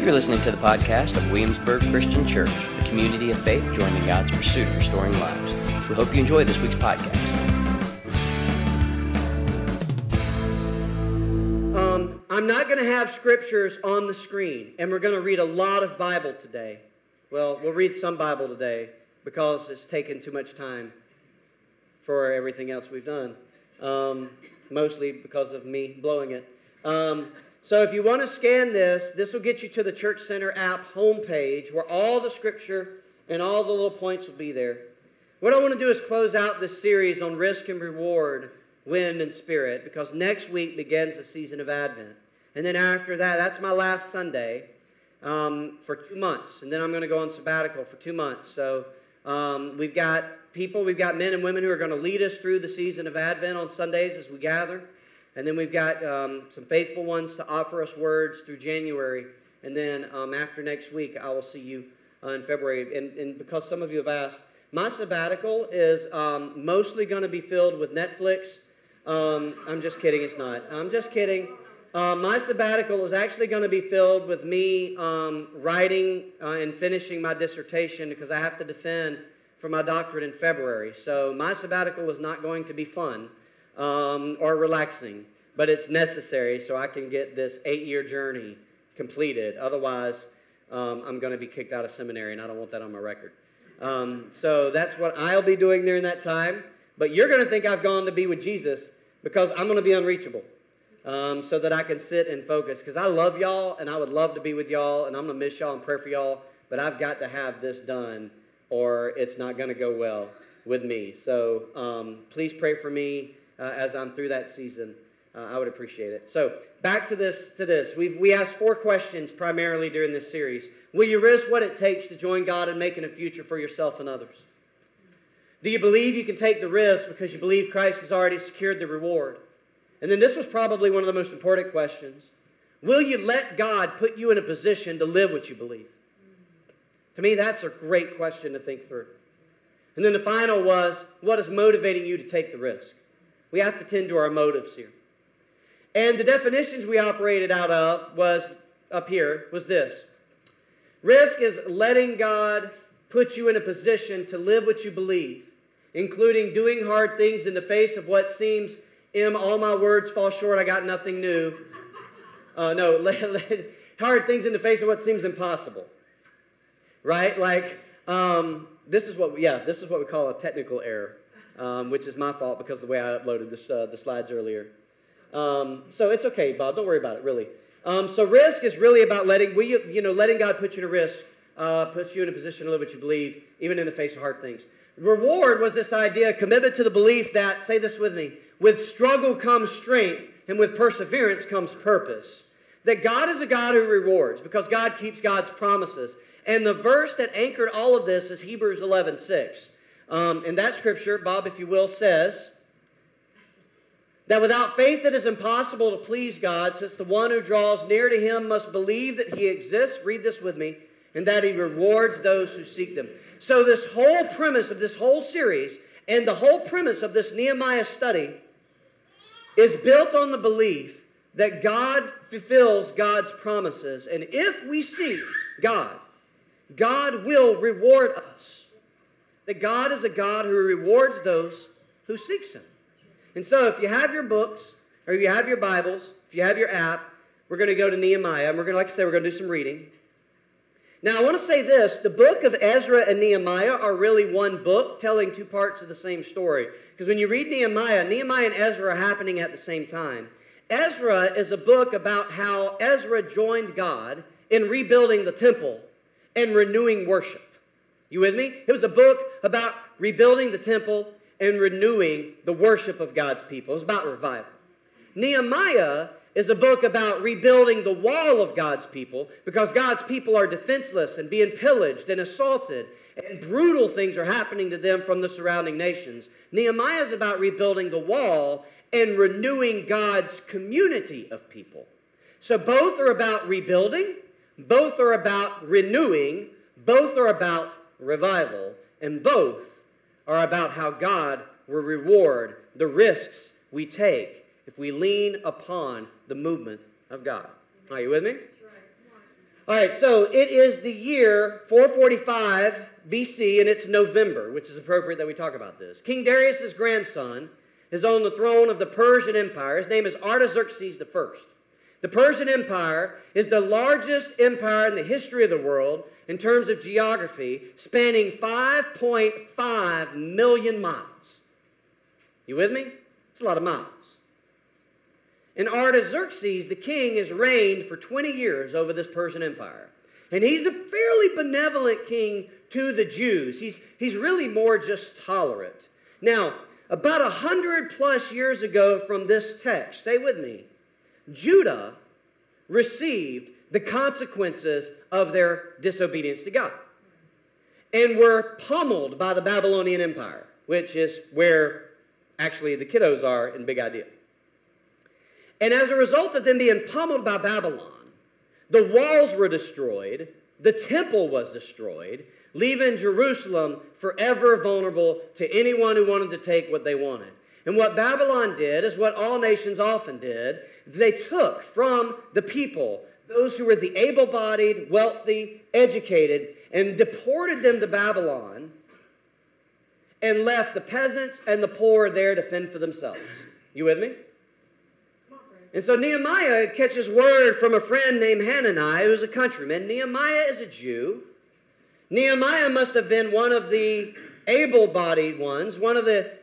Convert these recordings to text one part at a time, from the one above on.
You're listening to the podcast of Williamsburg Christian Church, a community of faith joining God's pursuit of restoring lives. We hope you enjoy this week's podcast. Um, I'm not going to have scriptures on the screen, and we're going to read a lot of Bible today. Well, we'll read some Bible today because it's taken too much time for everything else we've done, um, mostly because of me blowing it. Um, so if you want to scan this, this will get you to the Church Center app homepage where all the scripture and all the little points will be there. What I want to do is close out this series on risk and reward, wind and spirit, because next week begins the season of Advent. And then after that, that's my last Sunday um, for two months. And then I'm going to go on sabbatical for two months. So um, we've got people, we've got men and women who are going to lead us through the season of Advent on Sundays as we gather. And then we've got um, some faithful ones to offer us words through January. And then um, after next week, I will see you uh, in February. And, and, because some of you have asked, my sabbatical is um, mostly going to be filled with Netflix. Um, I'm just kidding, it's not. I'm just kidding. Uh, my sabbatical is actually going to be filled with me um, writing uh, and finishing my dissertation because I have to defend for my doctorate in February. So my sabbatical is not going to be fun um, or relaxing, but it's necessary so I can get this eight year journey completed. Otherwise, um, I'm going to be kicked out of seminary, and I don't want that on my record. Um, so that's what I'll be doing during that time. But you're going to think I've gone to be with Jesus because I'm going to be unreachable um, so that I can sit and focus. Because I love y'all, and I would love to be with y'all, and I'm going to miss y'all and pray for y'all, but I've got to have this done or it's not going to go well with me. So um, please pray for me uh, as I'm through that season. Uh, I would appreciate it. So back to this. To this, we've we asked four questions primarily during this series. Will you risk what it takes to join God in making a future for yourself and others? Do you believe you can take the risk because you believe Christ has already secured the reward? And then this was probably one of the most important questions. Will you let God put you in a position to live what you believe? To me, that's a great question to think through. And then the final was what is motivating you to take the risk? We have to tend to our motives here. And the definitions we operated out of was up here was this. Risk is letting God put you in a position to live what you believe, including doing hard things in the face of what seems, M, all my words fall short, I got nothing new. Uh, no, hard things in the face of what seems impossible. Right? Like, um, this is what, yeah, this is what we call a technical error um, which is my fault because the way I uploaded this, uh, the slides earlier. Um, so it's okay, Bob. Don't worry about it, really. Um, so risk is really about letting we, you know, letting God put you a risk, uh, puts you in a position to live what you believe, even in the face of hard things. Reward was this idea, commitment to the belief that, say this with me, with struggle comes strength, and with perseverance comes purpose. That God is a God who rewards because God keeps God's promises. And the verse that anchored all of this is Hebrews 11 6. Um, and that scripture, Bob, if you will, says that without faith it is impossible to please God, since the one who draws near to him must believe that he exists. Read this with me. And that he rewards those who seek them. So, this whole premise of this whole series and the whole premise of this Nehemiah study is built on the belief that God fulfills God's promises. And if we seek God, God will reward us that God is a God who rewards those who seeks Him. And so, if you have your books, or you have your Bibles, if you have your app, we're going to go to Nehemiah, and we're going to, like I said, we're going to do some reading. Now, I want to say this the book of Ezra and Nehemiah are really one book telling two parts of the same story. Because when you read Nehemiah, Nehemiah and Ezra are happening at the same time. Ezra is a book about how Ezra joined God in rebuilding the temple and renewing worship. You with me? It was a book about rebuilding the temple and renewing the worship of God's people. It was about revival. Nehemiah is a book about rebuilding the wall of God's people because God's people are defenseless and being pillaged and assaulted, and brutal things are happening to them from the surrounding nations. Nehemiah is about rebuilding the wall and renewing God's community of people. So both are about rebuilding, both are about renewing, both are about revival, and both are about how God will reward the risks we take if we lean upon the movement of God. Are you with me? All right, so it is the year 445 BC, and it's November, which is appropriate that we talk about this. King Darius' grandson is on the throne of the Persian Empire. His name is Artaxerxes I. The Persian Empire is the largest empire in the history of the world in terms of geography, spanning 5.5 million miles. You with me? It's a lot of miles. And Artaxerxes, the king, has reigned for 20 years over this Persian Empire. And he's a fairly benevolent king to the Jews. He's, he's really more just tolerant. Now, about a hundred plus years ago from this text, stay with me, Judah received the consequences of their disobedience to God and were pummeled by the Babylonian Empire, which is where actually the kiddos are in Big Idea. And as a result of them being pummeled by Babylon, the walls were destroyed, the temple was destroyed, leaving Jerusalem forever vulnerable to anyone who wanted to take what they wanted. And what Babylon did is what all nations often did. They took from the people those who were the able bodied, wealthy, educated, and deported them to Babylon and left the peasants and the poor there to fend for themselves. You with me? And so Nehemiah catches word from a friend named Hanani, who's a countryman. Nehemiah is a Jew. Nehemiah must have been one of the able bodied ones, one of the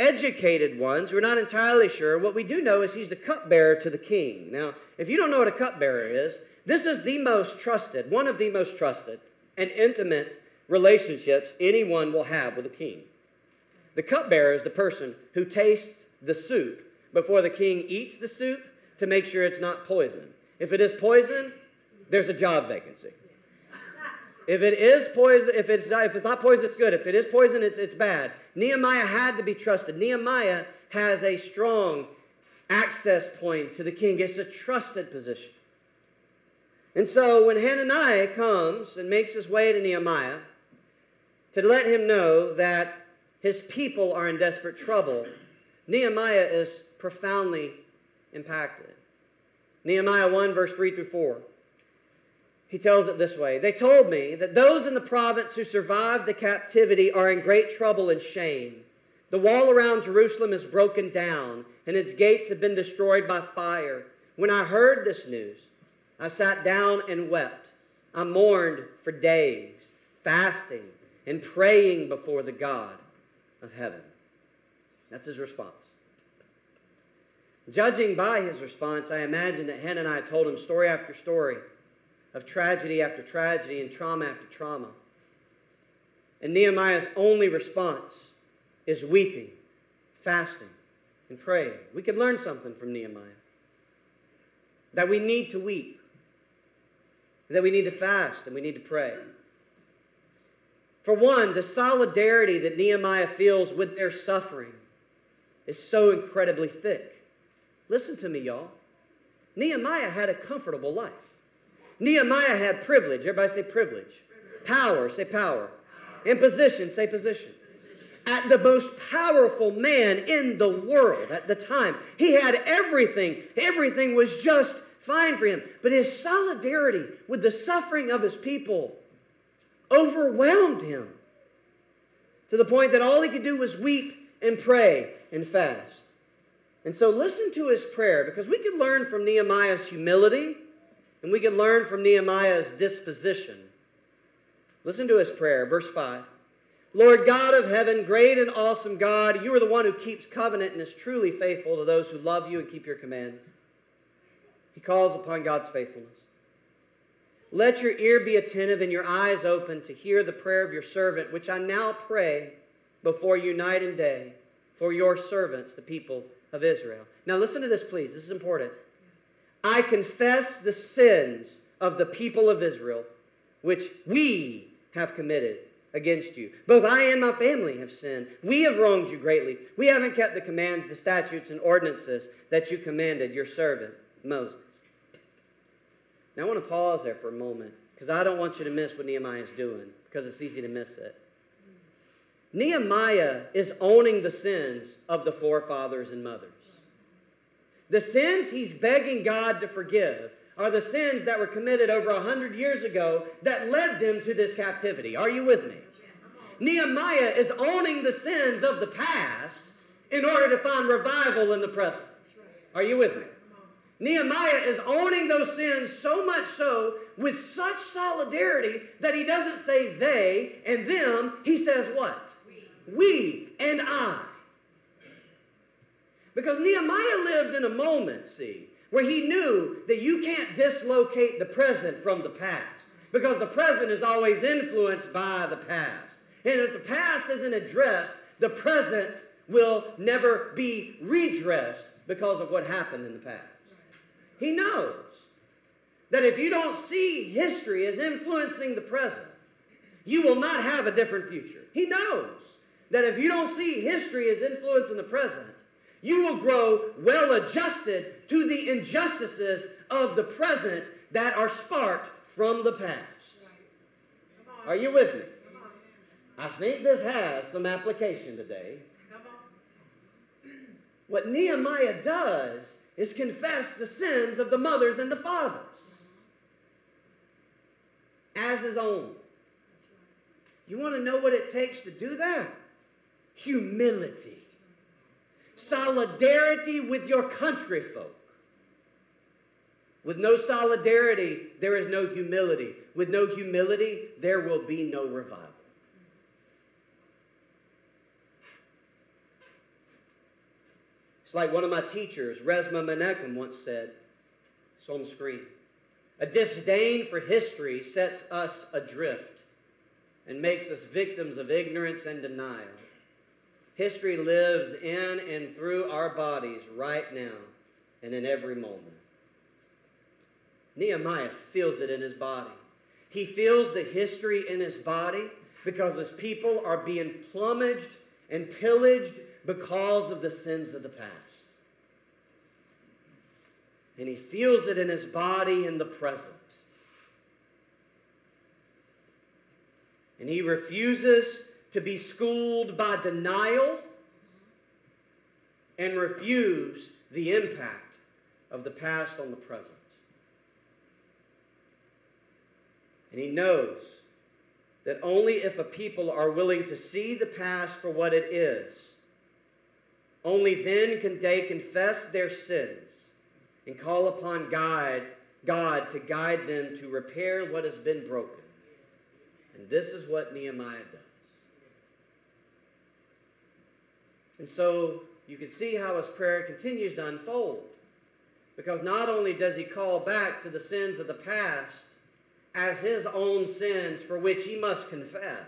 educated ones. We're not entirely sure. What we do know is he's the cupbearer to the king. Now, if you don't know what a cupbearer is, this is the most trusted, one of the most trusted and intimate relationships anyone will have with a king. The cupbearer is the person who tastes the soup before the king eats the soup to make sure it's not poison. If it is poison, there's a job vacancy. If it is poison, if it's, if it's not poison, it's good. If it is poison, it's, it's bad. Nehemiah had to be trusted. Nehemiah has a strong access point to the king. It's a trusted position. And so when Hananiah comes and makes his way to Nehemiah to let him know that his people are in desperate trouble, Nehemiah is profoundly impacted. Nehemiah 1, verse 3 through 4. He tells it this way They told me that those in the province who survived the captivity are in great trouble and shame. The wall around Jerusalem is broken down, and its gates have been destroyed by fire. When I heard this news, I sat down and wept. I mourned for days, fasting and praying before the God of heaven. That's his response. Judging by his response, I imagine that Hananiah told him story after story of tragedy after tragedy and trauma after trauma. And Nehemiah's only response is weeping, fasting, and praying. We could learn something from Nehemiah that we need to weep, that we need to fast, and we need to pray. For one, the solidarity that Nehemiah feels with their suffering is so incredibly thick. Listen to me, y'all. Nehemiah had a comfortable life. Nehemiah had privilege. Everybody say privilege. Power, say power. And position, say position. At the most powerful man in the world at the time. He had everything. Everything was just fine for him. But his solidarity with the suffering of his people overwhelmed him to the point that all he could do was weep and pray and fast. And so listen to his prayer because we could learn from Nehemiah's humility and we can learn from Nehemiah's disposition. Listen to his prayer, verse 5. Lord God of heaven, great and awesome God, you are the one who keeps covenant and is truly faithful to those who love you and keep your command. He calls upon God's faithfulness. Let your ear be attentive and your eyes open to hear the prayer of your servant, which I now pray before you night and day for your servants, the people of Israel. Now, listen to this, please. This is important. I confess the sins of the people of Israel, which we have committed against you. Both I and my family have sinned. We have wronged you greatly. We haven't kept the commands, the statutes, and ordinances that you commanded your servant, Moses. Now, I want to pause there for a moment because I don't want you to miss what Nehemiah is doing because it's easy to miss it. Nehemiah is owning the sins of the forefathers and mothers. The sins he's begging God to forgive are the sins that were committed over a hundred years ago that led them to this captivity. Are you with me? Nehemiah is owning the sins of the past in order to find revival in the present. Are you with me? Nehemiah is owning those sins so much so with such solidarity that he doesn't say they and them, he says what? We, we and I. Because Nehemiah lived in a moment, see, where he knew that you can't dislocate the present from the past. Because the present is always influenced by the past. And if the past isn't addressed, the present will never be redressed because of what happened in the past. He knows that if you don't see history as influencing the present, you will not have a different future. He knows that if you don't see history as influencing the present, you will grow well adjusted to the injustices of the present that are sparked from the past. Are you with me? I think this has some application today. What Nehemiah does is confess the sins of the mothers and the fathers as his own. You want to know what it takes to do that? Humility. Solidarity with your country folk. With no solidarity, there is no humility. With no humility, there will be no revival. It's like one of my teachers, Resmaa Menakem, once said. It's on the screen. A disdain for history sets us adrift and makes us victims of ignorance and denial. History lives in and through our bodies right now and in every moment. Nehemiah feels it in his body. He feels the history in his body because his people are being plumaged and pillaged because of the sins of the past. And he feels it in his body in the present. And he refuses to be schooled by denial and refuse the impact of the past on the present. And he knows that only if a people are willing to see the past for what it is, only then can they confess their sins and call upon God, God to guide them to repair what has been broken. And this is what Nehemiah does. And so you can see how his prayer continues to unfold. Because not only does he call back to the sins of the past as his own sins for which he must confess,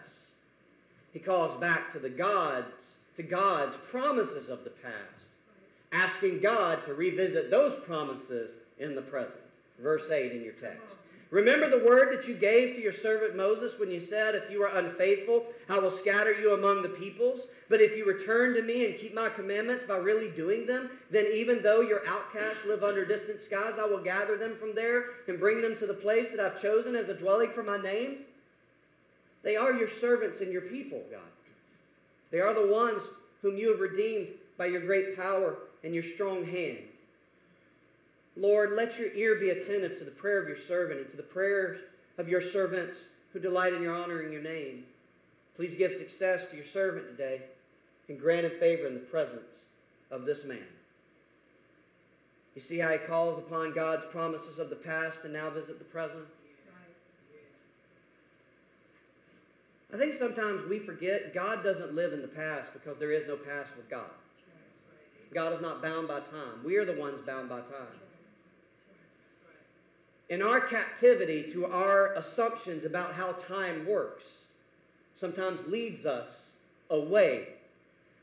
he calls back to the God's to God's promises of the past, asking God to revisit those promises in the present. Verse 8 in your text. Remember the word that you gave to your servant Moses when you said, If you are unfaithful, I will scatter you among the peoples. But if you return to me and keep my commandments by really doing them, then even though your outcasts live under distant skies, I will gather them from there and bring them to the place that I've chosen as a dwelling for my name. They are your servants and your people, God. They are the ones whom you have redeemed by your great power and your strong hand. Lord, let your ear be attentive to the prayer of your servant and to the prayers of your servants who delight in your honor and your name. Please give success to your servant today and grant him favor in the presence of this man. You see how he calls upon God's promises of the past and now visit the present? I think sometimes we forget God doesn't live in the past because there is no past with God. God is not bound by time. We are the ones bound by time. In our captivity to our assumptions about how time works, sometimes leads us away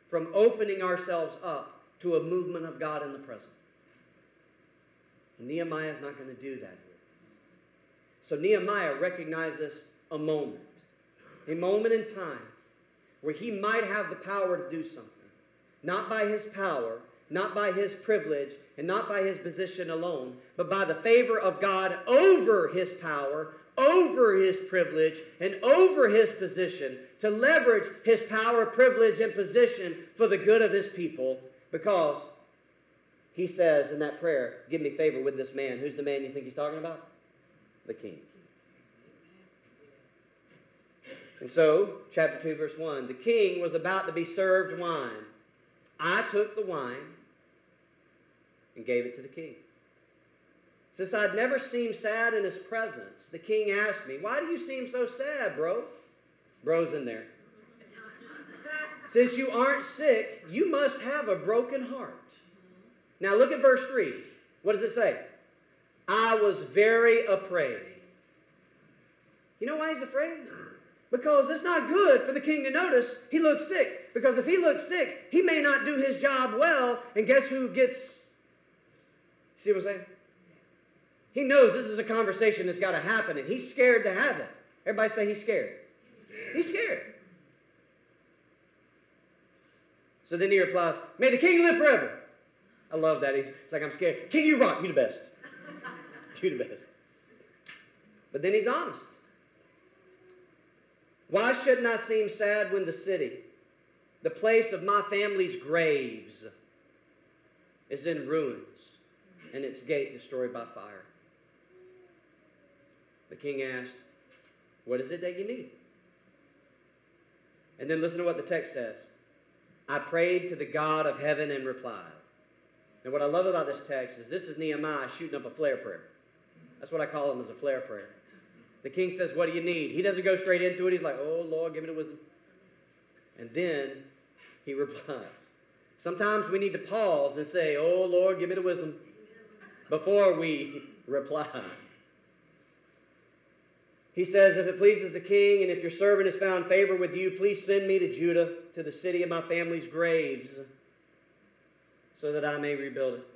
from opening ourselves up to a movement of God in the present. And Nehemiah is not going to do that here. So Nehemiah recognizes a moment, a moment in time where he might have the power to do something. Not by his power, not by his privilege, and not by his position alone, but by the favor of God over his power, over his privilege, and over his position to leverage his power, privilege, and position for the good of his people because he says in that prayer, Give me favor with this man. Who's the man you think he's talking about? The king. And so, chapter 2, verse 1 the king was about to be served wine. I took the wine and gave it to the king. Since I'd never seemed sad in his presence, the king asked me, Why do you seem so sad, bro? Bro's in there. Since you aren't sick, you must have a broken heart. Now look at verse 3. What does it say? I was very afraid. You know why he's afraid? Because it's not good for the king to notice he looks sick. Because if he looks sick, he may not do his job well, and guess who gets. See what I'm saying? He knows this is a conversation that's got to happen, and he's scared to have it. Everybody say he's scared. He's scared. So then he replies, May the king live forever. I love that. He's, like, I'm scared. King, you rock. You the best. you the best. But then he's honest. Why shouldn't I seem sad when the city, the place of my family's graves, is in ruins and its gate destroyed by fire? The king asked, What is it that you need? And then listen to what the text says. I prayed to the God of heaven and replied. And what I love about this text is this is Nehemiah shooting up a flare prayer. That's what I call him as a flare prayer. The king says, What do you need? He doesn't go straight into it. He's like, Oh, Lord, give me the wisdom. And then he replies. Sometimes we need to pause and say, Oh, Lord, give me the wisdom before we reply. He says, If it pleases the king, and if your servant has found favor with you, please send me to Judah, to the city of my family's graves, so that I may rebuild it.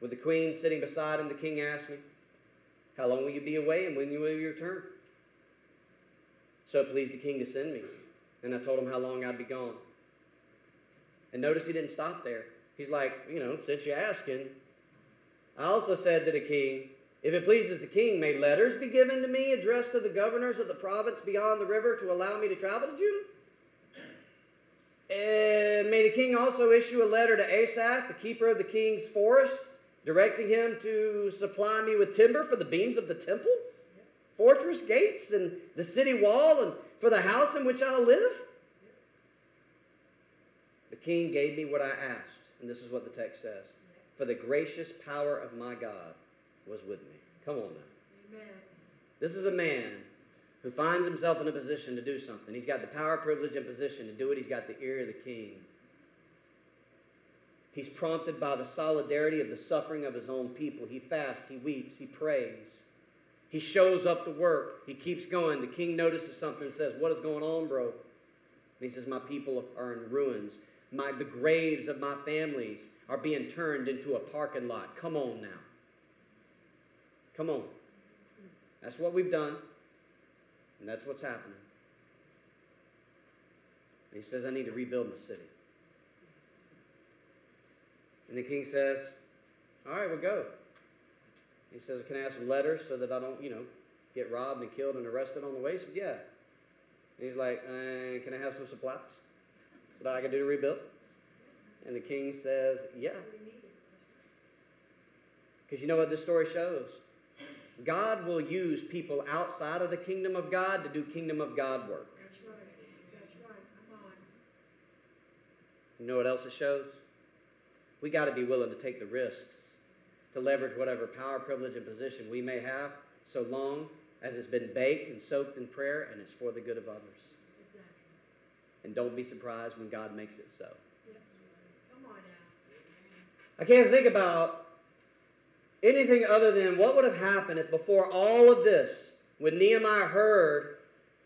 With the queen sitting beside him, the king asked me, How long will you be away, and when will you return? So it pleased the king to send me. And I told him how long I'd be gone. And notice he didn't stop there. He's like, You know, since you're asking, I also said to the king, if it pleases the king, may letters be given to me addressed to the governors of the province beyond the river to allow me to travel to Judah? And may the king also issue a letter to Asaph, the keeper of the king's forest, directing him to supply me with timber for the beams of the temple, fortress gates, and the city wall, and for the house in which I'll live? The king gave me what I asked, and this is what the text says For the gracious power of my God was with me. Come on now. Amen. This is a man who finds himself in a position to do something. He's got the power, privilege, and position to do it. He's got the ear of the king. He's prompted by the solidarity of the suffering of his own people. He fasts, he weeps, he prays. He shows up to work. He keeps going. The king notices something and says, What is going on, bro? And he says, My people are in ruins. My, the graves of my families are being turned into a parking lot. Come on now. Come on. That's what we've done, and that's what's happening. And he says, I need to rebuild my city. And the king says, All right, we'll go. He says, Can I have some letters so that I don't, you know, get robbed and killed and arrested on the way? He said, Yeah. And he's like, uh, Can I have some supplies so that I can do the rebuild? And the king says, Yeah. Because you know what this story shows? God will use people outside of the kingdom of God to do kingdom of God work. That's right. That's right. Come on. You know what else it shows? We got to be willing to take the risks to leverage whatever power, privilege, and position we may have, so long as it's been baked and soaked in prayer and it's for the good of others. Exactly. And don't be surprised when God makes it so. Yes. I can't think about anything other than what would have happened if before all of this, when Nehemiah heard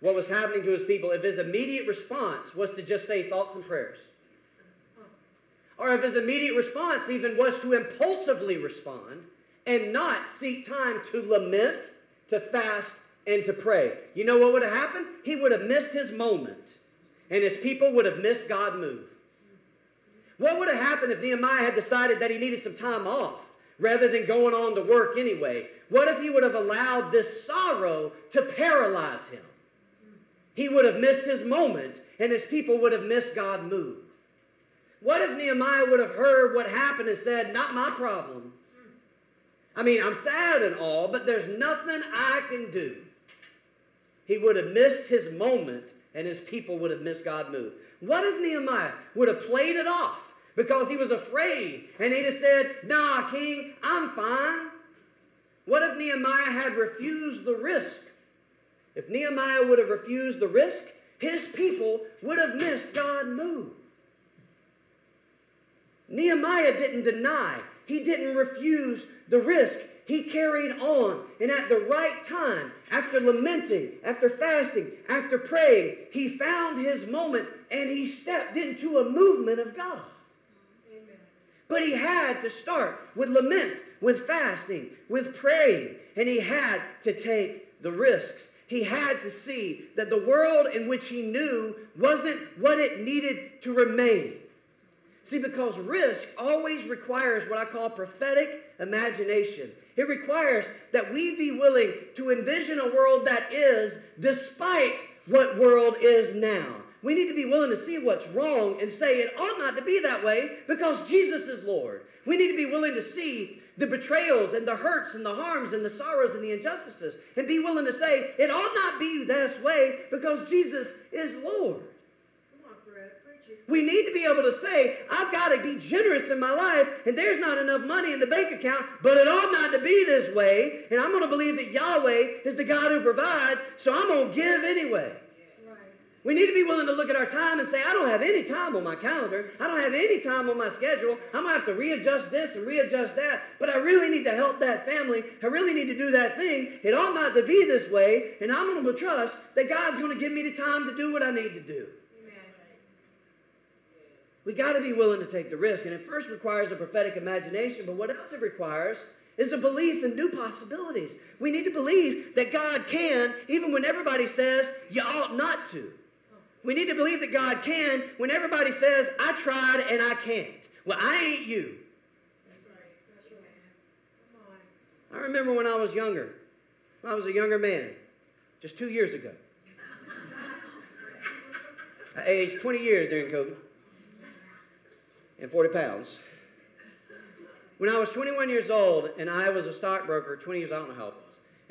what was happening to his people, if his immediate response was to just say thoughts and prayers. Or if his immediate response even was to impulsively respond and not seek time to lament, to fast, and to pray. You know what would have happened? He would have missed his moment, and his people would have missed God move. What would have happened if Nehemiah had decided that he needed some time off? rather than going on to work anyway? What if he would have allowed this sorrow to paralyze him? He would have missed his moment, and his people would have missed God move. What if Nehemiah would have heard what happened and said, Not my problem? I mean, I'm sad and all, but there's nothing I can do. He would have missed his moment and his people would have missed God move. What if Nehemiah would have played it off because he was afraid and he'd have said, Nah, king, I'm fine? What if Nehemiah had refused the risk? If Nehemiah would have refused the risk, his people would have missed God move. Nehemiah didn't deny, he didn't refuse the risk. He carried on. And at the right time, after lamenting, after fasting, after praying, he found his moment and he stepped into a movement of God. But he had to start with lament, with fasting, with praying, and he had to take the risks. He had to see that the world in which he knew wasn't what it needed to remain. See, because risk always requires what I call prophetic imagination. It requires that we be willing to envision a world that is despite what world is now. We need to be willing to see what's wrong and say it ought not to be that way because Jesus is Lord. We need to be willing to see the betrayals and the hurts and the harms and the sorrows and the injustices and be willing to say it ought not be this way because Jesus is Lord. Come on, Fred. Preach it. We need to be able to say, I've got to be generous in my life, and there's not enough money in the bank account, but it ought not to be this way, and I'm going to believe that Yahweh is the God who provides, so I'm going to give anyway. We need to be willing to look at our time and say, I don't have any time on my calendar. I don't have any time on my schedule. I'm going to have to readjust this and readjust that. But I really need to help that family. I really need to do that thing. It ought not to be this way. And I'm going to trust that God's going to give me the time to do what I need to do. We got to be willing to take the risk. And it first requires a prophetic imagination, but what else it requires is a belief in new possibilities. We need to believe that God can, even when everybody says you ought not to. We need to believe that God can when everybody says, I tried and I can't. Well, I ain't you. That's right. That's right. Come on. I remember when I was younger. I was a younger man, just two years ago. I aged 20 years during COVID and 40 pounds. When I was 21 years old and I was a stockbroker, 20 years, I don't know how old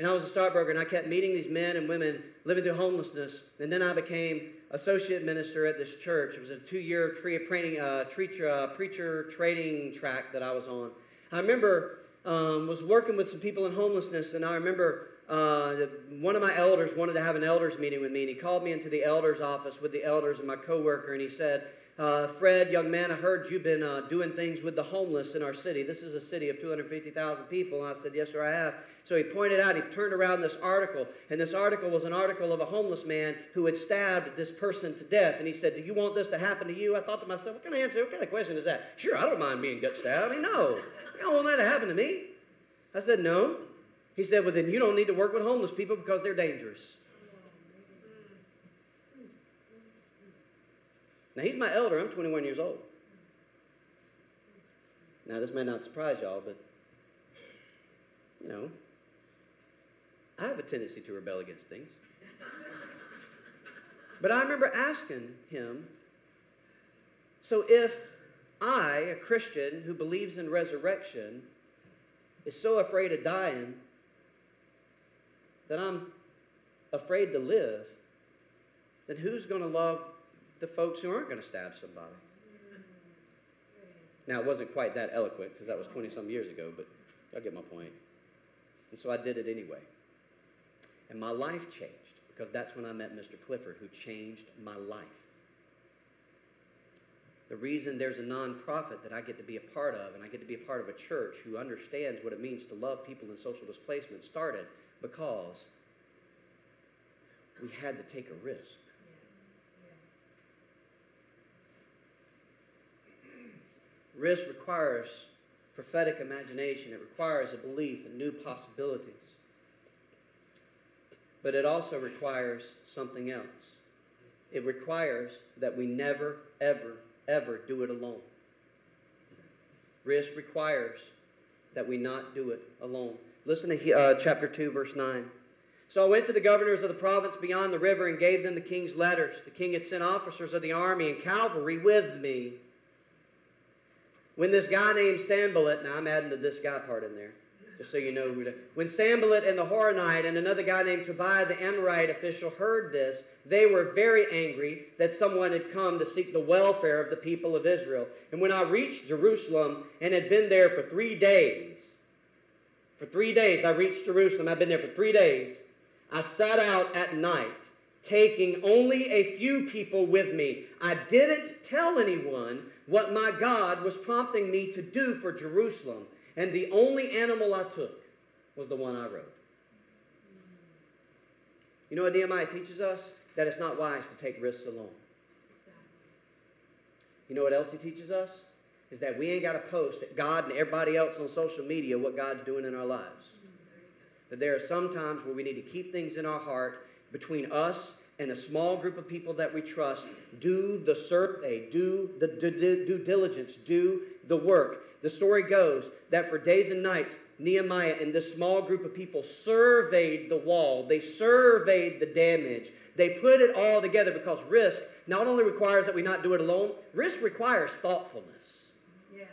and I was a stockbroker and I kept meeting these men and women living through homelessness, and then I became associate minister at this church. It was a two-year tre- training, uh, uh, preacher training track that I was on. I remember um, was working with some people in homelessness, and I remember uh, one of my elders wanted to have an elders meeting with me, and he called me into the elders office with the elders and my coworker, and he said, uh, "Fred, young man, I heard you've been uh, doing things with the homeless in our city. This is a city of 250,000 people." And I said, "Yes, sir, I have." So he pointed out, he turned around this article, and this article was an article of a homeless man who had stabbed this person to death. And he said, "Do you want this to happen to you?" I thought to myself, "What kind of answer? What kind of question is that?" Sure, I don't mind being gut stabbed. I mean, no, I don't want that to happen to me. I said, "No." He said, Well, then you don't need to work with homeless people because they're dangerous. Now, he's my elder. I'm 21 years old. Now, this may not surprise y'all, but, you know, I have a tendency to rebel against things. But I remember asking him, So if I, a Christian who believes in resurrection, is so afraid of dying that I'm afraid to live, then who's going to love the folks who aren't going to stab somebody? Now, it wasn't quite that eloquent because that was 20 some years ago, but y'all get my point. And so I did it anyway. And my life changed because that's when I met Mr. Clifford, who changed my life. The reason there's a nonprofit that I get to be a part of, and I get to be a part of a church who understands what it means to love people in social displacement, started because we had to take a risk. Risk requires prophetic imagination, it requires a belief in new possibilities. But it also requires something else. It requires that we never, ever, ever do it alone. Risk requires that we not do it alone. Listen to uh, chapter 2, verse 9. So I went to the governors of the province beyond the river and gave them the king's letters. The king had sent officers of the army and cavalry with me. When this guy named Sanballat, now I'm adding the this guy part in there, just so you know who to. When Sanballat and the Horonite and another guy named Tobiah the Ammonite official heard this, they were very angry that someone had come to seek the welfare of the people of Israel. And when I reached Jerusalem and had been there for three days, for three days, I reached Jerusalem. I've been there for three days. I sat out at night, taking only a few people with me. I didn't tell anyone what my God was prompting me to do for Jerusalem. And the only animal I took was the one I rode. You know what Nehemiah teaches us? That it's not wise to take risks alone. You know what else he teaches us? Is that we ain't got to post at God and everybody else on social media what God's doing in our lives. Mm-hmm. That there are some times where we need to keep things in our heart between us and a small group of people that we trust. Do the survey, do the due diligence, do the work. The story goes that for days and nights, Nehemiah and this small group of people surveyed the wall, they surveyed the damage. They put it all together because risk not only requires that we not do it alone, risk requires thoughtfulness. Yeah.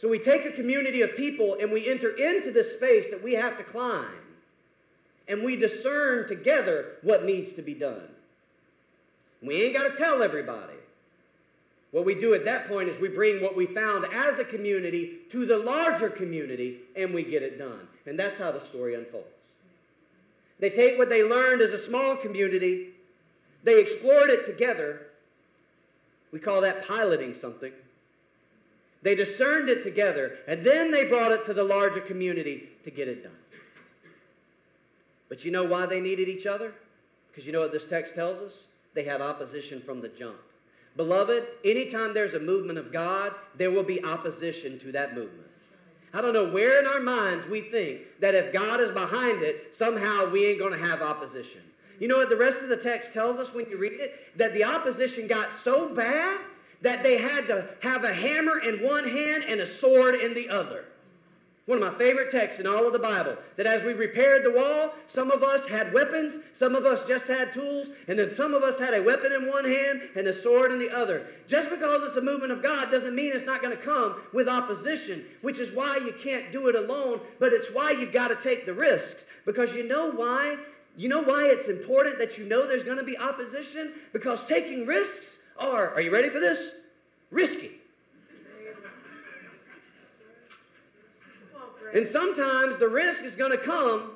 So we take a community of people and we enter into this space that we have to climb. And we discern together what needs to be done. We ain't got to tell everybody. What we do at that point is we bring what we found as a community to the larger community and we get it done. And that's how the story unfolds. They take what they learned as a small community, they explored it together. We call that piloting something. They discerned it together, and then they brought it to the larger community to get it done. But you know why they needed each other? Because you know what this text tells us? They had opposition from the jump. Beloved, anytime there's a movement of God, there will be opposition to that movement. I don't know where in our minds we think that if God is behind it, somehow we ain't going to have opposition. You know what the rest of the text tells us when you read it? That the opposition got so bad that they had to have a hammer in one hand and a sword in the other. One of my favorite texts in all of the Bible. That as we repaired the wall, some of us had weapons, some of us just had tools, and then some of us had a weapon in one hand and a sword in the other. Just because it's a movement of God doesn't mean it's not going to come with opposition, which is why you can't do it alone, but it's why you've got to take the risk. Because you know why? You know why it's important that you know there's going to be opposition? Because taking risks are, are you ready for this? Risky. And sometimes the risk is going to come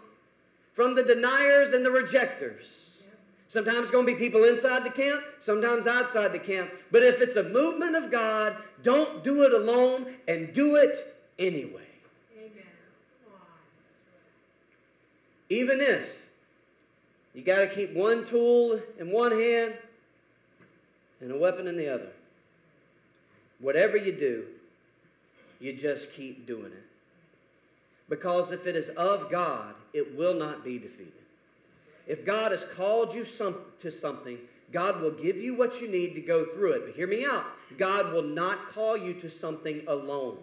from the deniers and the rejectors. Sometimes it's going to be people inside the camp, sometimes outside the camp. But if it's a movement of God, don't do it alone and do it anyway. Amen. Even if you got to keep one tool in one hand and a weapon in the other. Whatever you do, you just keep doing it. Because if it is of God, it will not be defeated. If God has called you some, to something, God will give you what you need to go through it. But hear me out. God will not call you to something alone.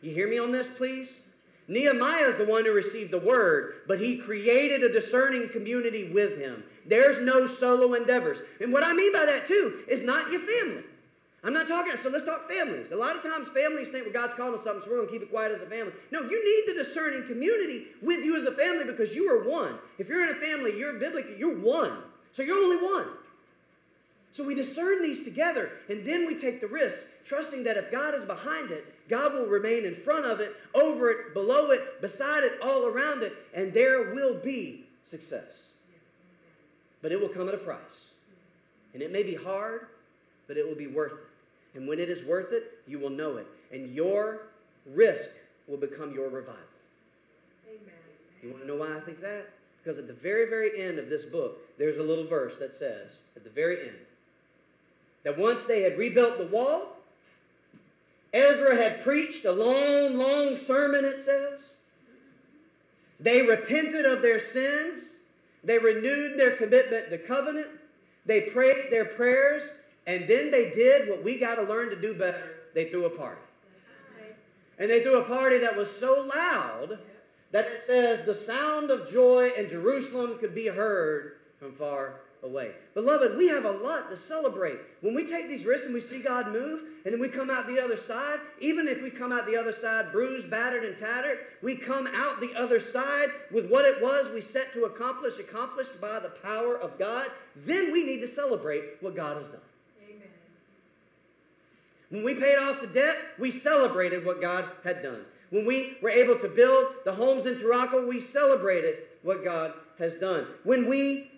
You hear me on this, please? Nehemiah is the one who received the word, but he created a discerning community with him. There's no solo endeavors. And what I mean by that, too, is not your family. I'm not talking, so let's talk families. A lot of times families think, well, God's calling us something, so we're going to keep it quiet as a family. No, you need the discerning community with you as a family because you are one. If you're in a family, you're biblical, you're one. So you're only one. So we discern these together, and then we take the risk, trusting that if God is behind it, God will remain in front of it, over it, below it, beside it, all around it, and there will be success. But it will come at a price. And it may be hard, but it will be worth it. And when it is worth it, you will know it. And your risk will become your revival. Amen. You want to know why I think that? Because at the very, very end of this book, there's a little verse that says, at the very end, that once they had rebuilt the wall, Ezra had preached a long, long sermon, it says. They repented of their sins. They renewed their commitment to covenant. They prayed their prayers. And then they did what we got to learn to do better. They threw a party. And they threw a party that was so loud that it says the sound of joy in Jerusalem could be heard from far away. Beloved, we have a lot to celebrate. When we take these risks and we see God move, and then we come out the other side, even if we come out the other side bruised, battered, and tattered, we come out the other side with what it was we set to accomplish, accomplished by the power of God, then we need to celebrate what God has done. When we paid off the debt, we celebrated what God had done. When we were able to build the homes in Turaco, we celebrated what God has done. When we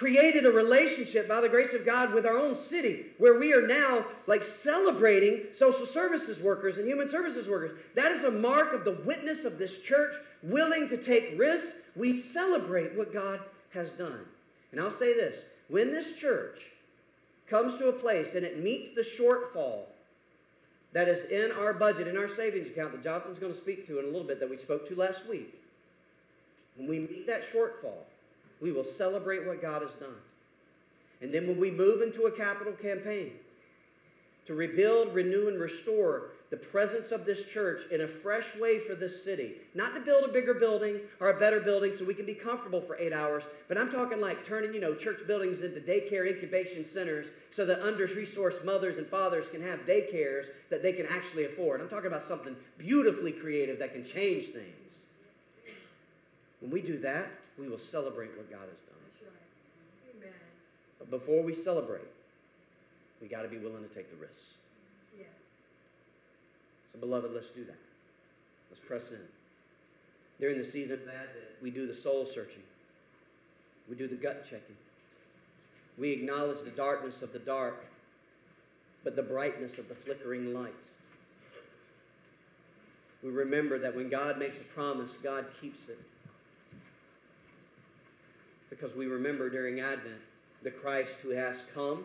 created a relationship by the grace of God with our own city where we are now like celebrating social services workers and human services workers. That is a mark of the witness of this church willing to take risks. We celebrate what God has done. And I'll say this when this church comes to a place and it meets the shortfall that is in our budget, in our savings account that Jonathan's going to speak to in a little bit, that we spoke to last week, when we meet that shortfall, we will celebrate what God has done. And then when we move into a capital campaign to rebuild, renew, and restore the presence of this church in a fresh way for this city, not to build a bigger building or a better building so we can be comfortable for eight hours, but I'm talking like turning, you know, church buildings into daycare incubation centers so that under-resourced mothers and fathers can have daycares that they can actually afford. I'm talking about something beautifully creative that can change things. When we do that, we will celebrate what God has done. That's right. Amen. But before we celebrate, we got to be willing to take the risks. Yeah. So, beloved, let's do that. Let's press in. During the season of Advent, we do the soul searching, we do the gut checking. We acknowledge the darkness of the dark, but the brightness of the flickering light. We remember that when God makes a promise, God keeps it. Because we remember during Advent the Christ who has come